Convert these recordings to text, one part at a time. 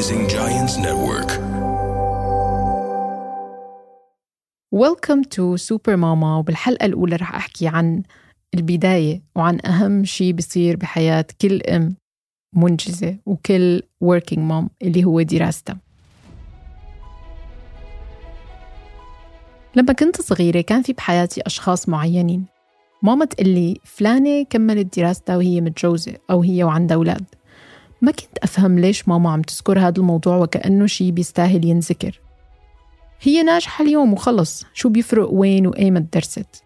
Rising Giants Network. Welcome to Super Mama وبالحلقة الأولى رح أحكي عن البداية وعن أهم شيء بيصير بحياة كل أم منجزة وكل working mom اللي هو دراستها. لما كنت صغيرة كان في بحياتي أشخاص معينين. ماما تقلي فلانة كملت دراستها وهي متجوزة أو هي وعندها أولاد. ما كنت أفهم ليش ماما عم تذكر هذا الموضوع وكأنه شيء بيستاهل ينذكر. هي ناجحة اليوم وخلص. شو بيفرق وين وأيمت درست؟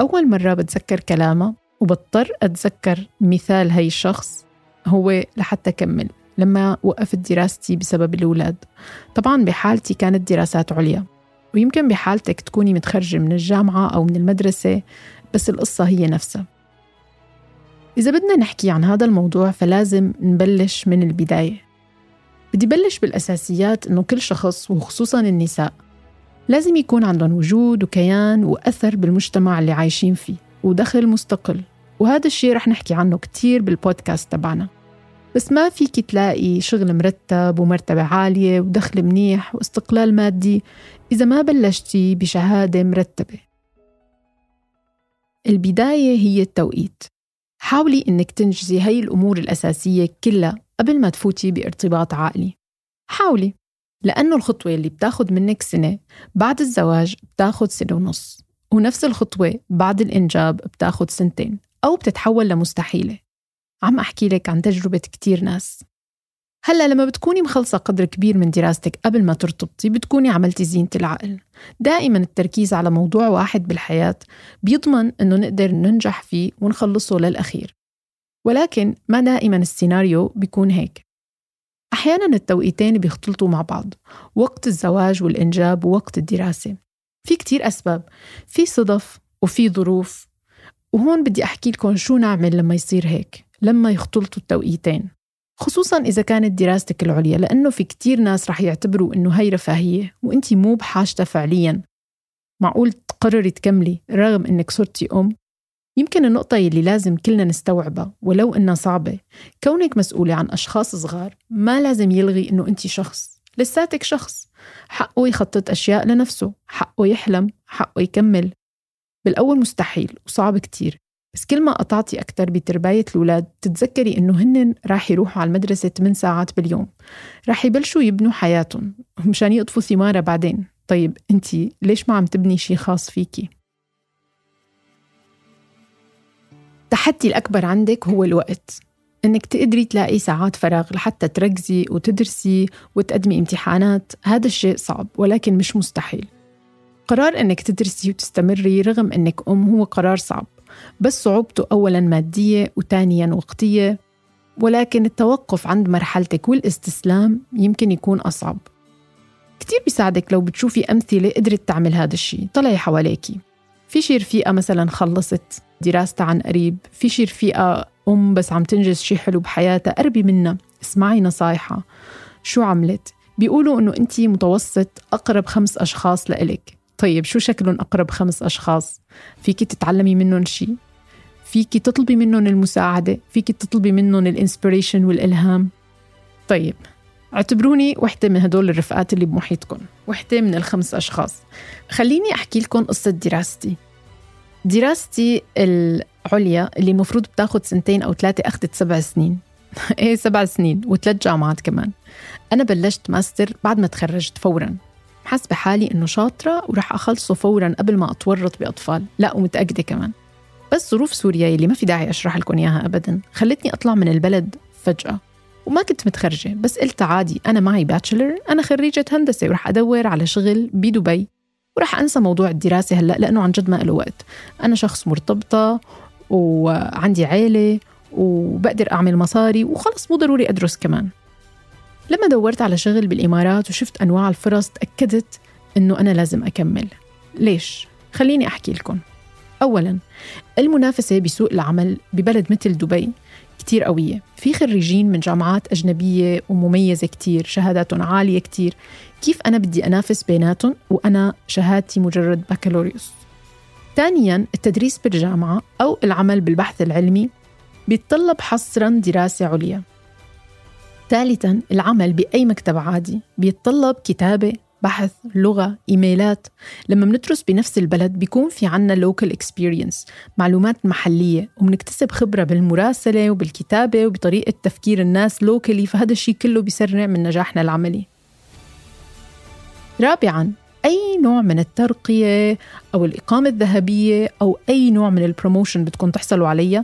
أول مرة بتذكر كلامها وبضطر أتذكر مثال هاي الشخص هو لحتى أكمل لما وقفت دراستي بسبب الأولاد. طبعا بحالتي كانت دراسات عليا. ويمكن بحالتك تكوني متخرجة من الجامعة أو من المدرسة بس القصة هي نفسها. إذا بدنا نحكي عن هذا الموضوع فلازم نبلش من البداية. بدي بلش بالأساسيات إنه كل شخص وخصوصا النساء لازم يكون عندهم وجود وكيان وأثر بالمجتمع اللي عايشين فيه ودخل مستقل. وهذا الشيء رح نحكي عنه كتير بالبودكاست تبعنا. بس ما فيك تلاقي شغل مرتب ومرتبة عالية ودخل منيح واستقلال مادي إذا ما بلشتي بشهادة مرتبة. البداية هي التوقيت. حاولي إنك تنجزي هاي الأمور الأساسية كلها قبل ما تفوتي بارتباط عائلي حاولي لأنه الخطوة اللي بتاخد منك سنة بعد الزواج بتاخد سنة ونص ونفس الخطوة بعد الإنجاب بتاخد سنتين أو بتتحول لمستحيلة. عم أحكي لك عن تجربة كتير ناس. هلا لما بتكوني مخلصة قدر كبير من دراستك قبل ما ترتبطي بتكوني عملتي زينة العقل. دائما التركيز على موضوع واحد بالحياة بيضمن إنه نقدر ننجح فيه ونخلصه للأخير. ولكن ما دائما السيناريو بيكون هيك. أحيانا التوقيتين بيختلطوا مع بعض وقت الزواج والإنجاب ووقت الدراسة. في كتير أسباب في صدف وفي ظروف. وهون بدي أحكي لكم شو نعمل لما يصير هيك لما يختلطوا التوقيتين. خصوصا إذا كانت دراستك العليا لأنه في كتير ناس رح يعتبروا إنه هي رفاهية وإنتي مو بحاجتها فعليا. معقول تقرري تكملي رغم إنك صرتي أم؟ يمكن النقطة اللي لازم كلنا نستوعبها ولو إنها صعبة كونك مسؤولة عن أشخاص صغار ما لازم يلغي إنه أنت شخص لساتك شخص. حقه يخطط أشياء لنفسه حقه يحلم حقه يكمل. بالأول مستحيل وصعب كتير. بس كل ما قطعتي أكثر بترباية الأولاد تتذكري إنه هن راح يروحوا على المدرسة 8 ساعات باليوم. راح يبلشوا يبنوا حياتهم مشان يقطفوا ثمارها بعدين. طيب أنت ليش ما عم تبني شيء خاص فيكي؟ التحدي الأكبر عندك هو الوقت. إنك تقدري تلاقي ساعات فراغ لحتى تركزي وتدرسي وتقدمي امتحانات. هذا الشيء صعب ولكن مش مستحيل. قرار إنك تدرسي وتستمري رغم إنك أم هو قرار صعب. بس صعوبته أولا مادية وثانيا وقتية. ولكن التوقف عند مرحلتك والاستسلام يمكن يكون أصعب. كتير بيساعدك لو بتشوفي أمثلة قدرت تعمل هذا الشيء طلعي حواليكي. في شي رفيقة مثلا خلصت دراستها عن قريب. في شي رفيقة أم بس عم تنجز شي حلو بحياتها قربي منها. اسمعي نصايحها. شو عملت؟ بيقولوا إنه أنت متوسط أقرب خمس أشخاص لإلك. طيب شو شكلهم أقرب خمس أشخاص؟ فيكي تتعلمي منهم شيء فيكي تطلبي منهم المساعدة؟ فيكي تطلبي منهم ال inspiration والإلهام؟ طيب اعتبروني وحدة من هدول الرفقات اللي بمحيطكم وحدة من الخمس أشخاص. خليني أحكي لكم قصة دراستي. دراستي العليا اللي المفروض بتاخد سنتين أو ثلاثة أخذت سبع سنين. إيه سبع سنين وثلاث جامعات كمان. أنا بلشت ماستر بعد ما تخرجت فوراً. حاسة حالي إنه شاطرة وراح أخلصه فورا قبل ما أتورط بأطفال. لا ومتأكدة كمان. بس ظروف سوريا اللي ما في داعي أشرح لكم إياها أبدا. خلتني أطلع من البلد فجأة. وما كنت متخرجة بس قلت عادي أنا معي باتشلر أنا خريجة هندسة وراح أدور على شغل بدبي. وراح أنسى موضوع الدراسة هلأ لأنه عن جد ما له وقت. أنا شخص مرتبطة وعندي عيلة وبقدر أعمل مصاري وخلص مو ضروري أدرس كمان. لما دورت على شغل بالإمارات وشفت أنواع الفرص تأكدت أنه أنا لازم أكمل. ليش؟ خليني أحكي لكم. أولا المنافسة بسوق العمل ببلد مثل دبي كتير قوية. في خريجين من جامعات أجنبية ومميزة كتير شهاداتهم عالية كتير. كيف أنا بدي أنافس بيناتهم وأنا شهادتي مجرد بكالوريوس؟ ثانيا التدريس بالجامعة أو العمل بالبحث العلمي بيتطلب حصرا دراسة عليا. ثالثا العمل بأي مكتب عادي بيتطلب كتابة بحث لغة إيميلات. لما بندرس بنفس البلد بيكون في عنا local experience معلومات محلية وبنكتسب خبرة بالمراسلة وبالكتابة وبطريقة تفكير الناس locally فهذا الشيء كله بيسرع من نجاحنا العملي. رابعا أي نوع من الترقية أو الإقامة الذهبية أو أي نوع من ال promotion بدكم تحصلوا عليها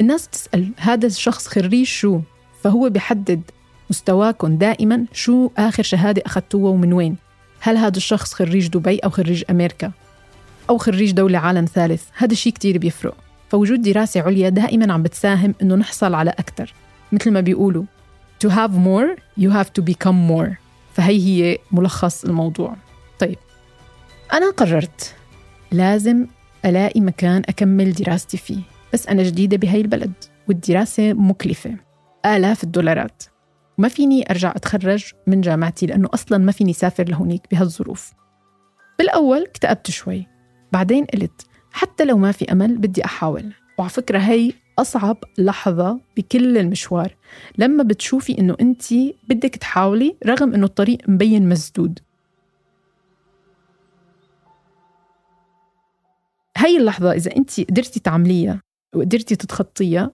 الناس تسأل هذا الشخص خريج شو؟ فهو بيحدد مستواكم دائما شو آخر شهادة أخذتوها ومن وين. هل هذا الشخص خريج دبي أو خريج أمريكا؟ أو خريج دولة عالم ثالث؟ هذا الشيء كتير بيفرق. فوجود دراسة عليا دائما عم بتساهم إنه نحصل على أكثر مثل ما بيقولوا to have more you have to become more. فهي هي ملخص الموضوع. طيب أنا قررت لازم ألاقي مكان أكمل دراستي فيه بس أنا جديدة بهاي البلد والدراسة مكلفة. آلاف الدولارات. ما فيني أرجع أتخرج من جامعتي لأنه أصلا ما فيني سافر لهونيك بهالظروف. بالأول اكتئبت شوي. بعدين قلت حتى لو ما في أمل بدي أحاول. وعلى فكرة هي أصعب لحظة بكل المشوار. لما بتشوفي إنه أنت بدك تحاولي رغم إنه الطريق مبين مسدود. هاي اللحظة إذا أنت قدرتي تعمليها وقدرتي تتخطيها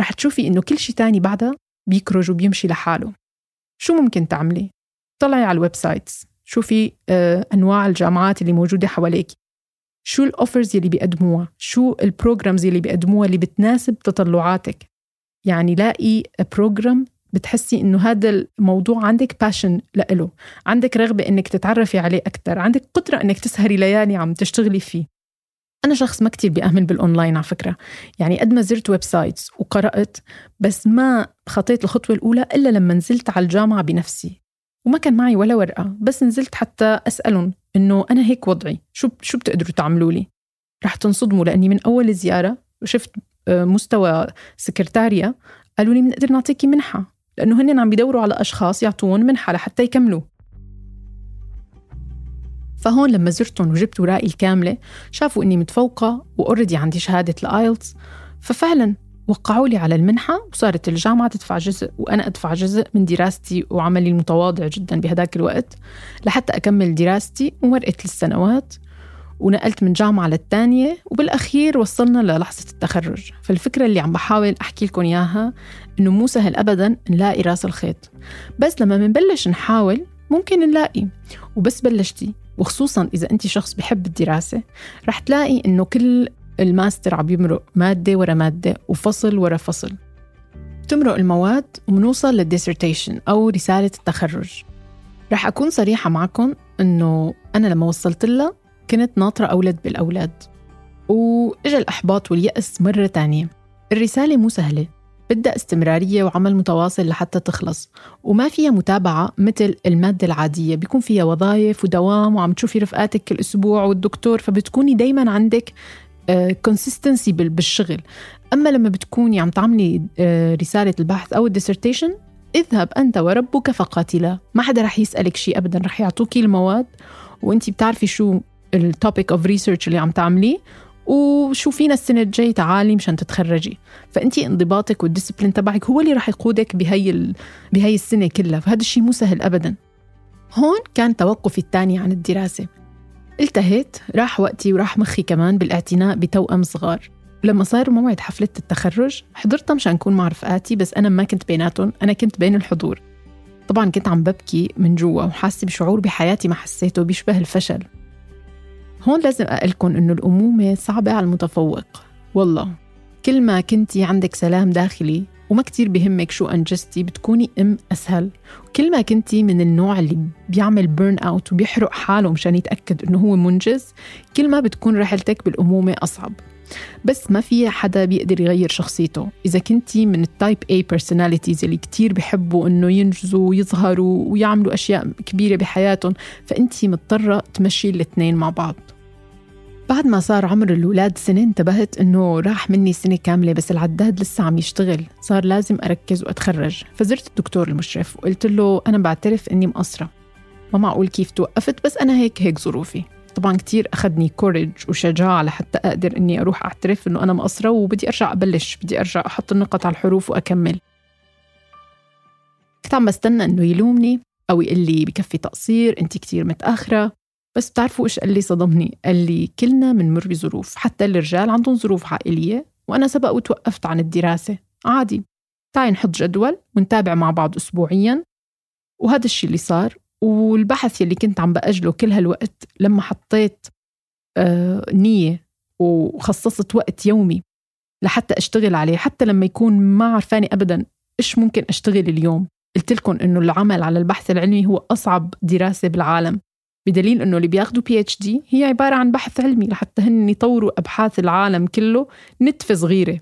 رح تشوفي إنه كل شيء تاني بعدها بيكرج وبيمشي لحاله. شو ممكن تعملي؟ طلعي على ال websites شوفي آه، أنواع الجامعات اللي موجودة حواليك. شو ال offers اللي بيقدموها؟ شو ال programs اللي بيقدموها اللي بتناسب تطلعاتك؟ يعني لاقي program بتحسي إنه هذا الموضوع عندك passion لإله عندك رغبة إنك تتعرفي عليه أكثر عندك قدرة إنك تسهري ليالي عم تشتغلي فيه. أنا شخص ما كتير بيأمن بالأونلاين على فكرة. يعني قد ما زرت websites وقرأت بس ما خطيت الخطوة الأولى إلا لما نزلت على الجامعة بنفسي. وما كان معي ولا ورقة بس نزلت حتى أسألهم إنه أنا هيك وضعي شو شو بتقدروا تعملوا لي؟ رح تنصدموا لأني من أول زيارة شفت آه، مستوى السكرتاريا قالوا لي بنقدر نعطيكي منحة لأنه هن عم بيدوروا على أشخاص يعطوهم منحة لحتى يكملوا. فهون لما زرتهم وجبت أوراقي الكاملة شافوا إني متفوقة و already عندي شهادة ال IELTS. ففعلا وقعوا لي على المنحة وصارت الجامعة تدفع جزء وأنا أدفع جزء من دراستي وعملي المتواضع جدا بهداك الوقت لحتى أكمل دراستي ومرقت السنوات. ونقلت من جامعة للتانية وبالأخير وصلنا للحظة التخرج. فالفكرة اللي عم بحاول أحكي لكم إياها إنه مو سهل أبدا نلاقي راس الخيط. بس لما منبلش نحاول ممكن نلاقي وبس بلشتي. وخصوصا إذا أنت شخص بحب الدراسة رح تلاقي إنه كل الماستر عم يمرق مادة ورا مادة وفصل ورا فصل. تمرق المواد ومنوصل لل dissertation أو رسالة التخرج. رح أكون صريحة معكم إنه أنا لما وصلت لها كنت ناطرة أولد بالأولاد. وإجا الإحباط واليأس مرة تانية. الرسالة مو سهلة. بدها استمرارية وعمل متواصل لحتى تخلص. وما فيها متابعة مثل المادة العادية. بيكون فيها وظائف ودوام وعم تشوفي رفقاتك كل أسبوع والدكتور فبتكوني دايما عندك consistency آه، بالشغل. أما لما بتكوني عم تعملي آه، رسالة البحث أو ال dissertation اذهب أنت وربك فقاتلا. ما حدا رح يسألك شيء أبدا. رح يعطوكي المواد وانت بتعرفي شو ال topic of research اللي عم تعمليه وشو فينا السنة الجاي تعالي مشان تتخرجي. فانت انضباطك والديسبلين تبعك هو اللي راح يقودك بهي. بهي السنة كلها. فهذا الشيء مو سهل ابدا. هون كان توقفي الثاني عن الدراسة. التهيت راح وقتي وراح مخي كمان بالاعتناء بتوأم صغار. لما صار موعد حفلة التخرج حضرتها مشان أكون مع رفقاتي بس أنا ما كنت بيناتهم أنا كنت بين الحضور. طبعا كنت عم ببكي من جوا وحاسة بشعور بحياتي ما حسيته بيشبه الفشل. هون لازم أقلكم إنه الأمومة صعبة على المتفوق. والله كل ما كنتي عندك سلام داخلي وما كتير بهمك شو أنجزتي بتكوني أم أسهل. وكل ما كنتي من النوع اللي بيعمل burn out وبيحرق حاله مشان يتأكد إنه هو منجز كل ما بتكون رحلتك بالأمومة أصعب. بس ما في حدا بيقدر يغير شخصيته. إذا كنتي من ال type A personalities اللي كتير بحبوا إنه ينجزوا ويظهروا ويعملوا أشياء كبيرة بحياتهم فأنتي مضطرة تمشي الاثنين مع بعض. بعد ما صار عمر الأولاد سنة انتبهت إنه راح مني سنة كاملة بس العداد لسه عم يشتغل. صار لازم أركز وأتخرج. فزرت الدكتور المشرف وقلت له أنا بعترف إني مقصرة. ما معقول كيف توقفت بس أنا هيك هيك ظروفي. طبعا كتير أخذني كورج وشجاعة لحتى أقدر إني أروح أعترف إنه أنا مقصرة وبدي أرجع أبلش بدي أرجع أحط النقط على الحروف وأكمل. كنت عم بستنى إنه يلومني أو يقول لي بكفي تقصير أنت كتير متأخرة. بس بتعرفوا إيش قال لي؟ صدمني. قال لي كلنا بنمر بظروف حتى الرجال عندهم ظروف عائلية وأنا سبق وتوقفت عن الدراسة. عادي. تعي نحط جدول ونتابع مع بعض أسبوعيا. وهذا الشيء اللي صار. والبحث يلي كنت عم بأجله كل هالوقت لما حطيت آه نية وخصصت وقت يومي لحتى أشتغل عليه حتى لما يكون ما عرفاني أبدا إيش ممكن أشتغل اليوم. قلت لكم إنه العمل على البحث العلمي هو أصعب دراسة بالعالم بدليل إنه اللي بياخذوا PhD هي عبارة عن بحث علمي لحتى هن يطوروا أبحاث العالم كله نتفة صغيرة.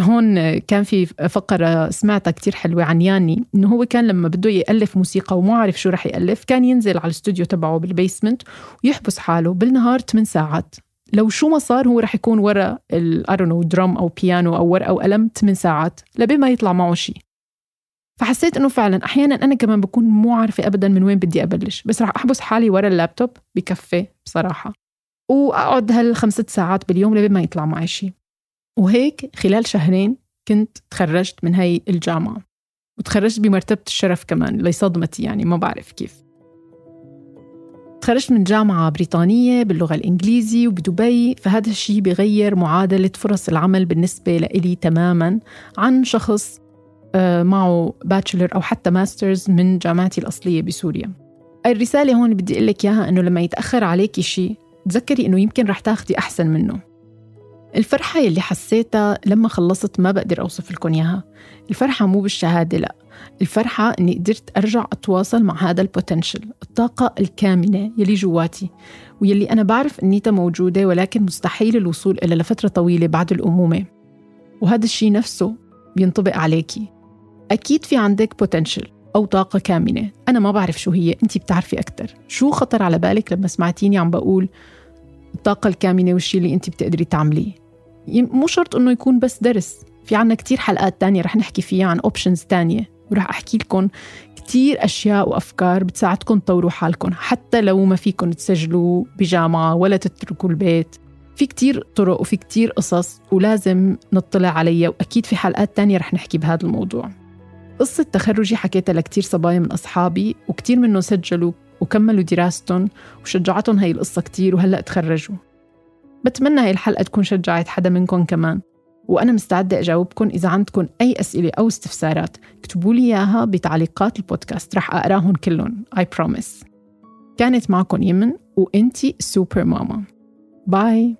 هون كان في فقرة سمعتها كتير حلوة عن ياني إنه هو كان لما بده يألف موسيقى وما عارف شو رح يألف كان ينزل على الاستوديو تبعه بال basement ويحبس حاله بالنهار 8 ساعات. لو شو ما صار هو رح يكون ورا الأورغ أو drum أو بيانو أو ورقة وقلم 8 ساعات لبين ما يطلع معه شيء فحسيت إنه فعلا أحيانا أنا كمان بكون مو عارفة ابدا من وين بدي أبلش بس رح أحبس حالي ورا اللابتوب بكفي بصراحة. وأقعد هالخمسة ساعات باليوم لبين ما يطلع معي شيء وهيك خلال شهرين كنت تخرجت من هاي الجامعة وتخرجت بمرتبة الشرف كمان لصدمتي يعني ما بعرف كيف. تخرجت من جامعة بريطانية باللغة الإنجليزي وبدبي فهذا الشيء بغير معادلة فرص العمل بالنسبة لإلي تماما عن شخص آه، معه bachelor أو حتى masters من جامعتي الأصلية بسوريا. الرسالة هون بدي أقول لك إياها إنه لما يتأخر عليكي شيء تذكري إنه يمكن رح تاخدي أحسن منه. الفرحة يلي حسيتها لما خلصت ما بقدر أوصف لكم إياها. الفرحة مو بالشهادة لا. الفرحة إني قدرت أرجع أتواصل مع هذا البوتنشل الطاقة الكامنة يلي جواتي ويلي أنا بعرف أنيتها موجودة ولكن مستحيل الوصول إلى لفترة طويلة بعد الأمومة. وهذا الشيء نفسه بينطبق عليكي. أكيد في عندك بوتنشل أو طاقة كامنة. أنا ما بعرف شو هي أنت بتعرفي أكتر. شو خطر على بالك لما سمعتيني عم بقول الطاقة الكامنة والشيء اللي أنت بتقدري تعمليه؟ مو شرط إنه يكون بس درس. في عنا كتير حلقات تانية رح نحكي فيها عن أوبشنز تانية ورح أحكي لكم كتير أشياء وأفكار بتساعدكم تطوروا حالكم حتى لو ما فيكم تسجلوا بجامعة ولا تتركوا البيت. في كتير طرق وفي كتير قصص ولازم نطلع عليها وأكيد في حلقات تانية رح نحكي بهذا الموضوع. قصة تخرجي حكيتها لكتير صبايا من أصحابي وكتير منهم سجلوا وكملوا دراستهم وشجعتهم هاي القصة كتير وهلأ تخرجوا. بتمنى هاي الحلقة تكون شجعت حدا منكم كمان. وأنا مستعدة أجاوبكم إذا عندكم أي أسئلة أو استفسارات اكتبوا لي إياها بتعليقات البودكاست. رح أقراهم كلهم I promise. كانت معكم يمن وإنتي super mama. bye.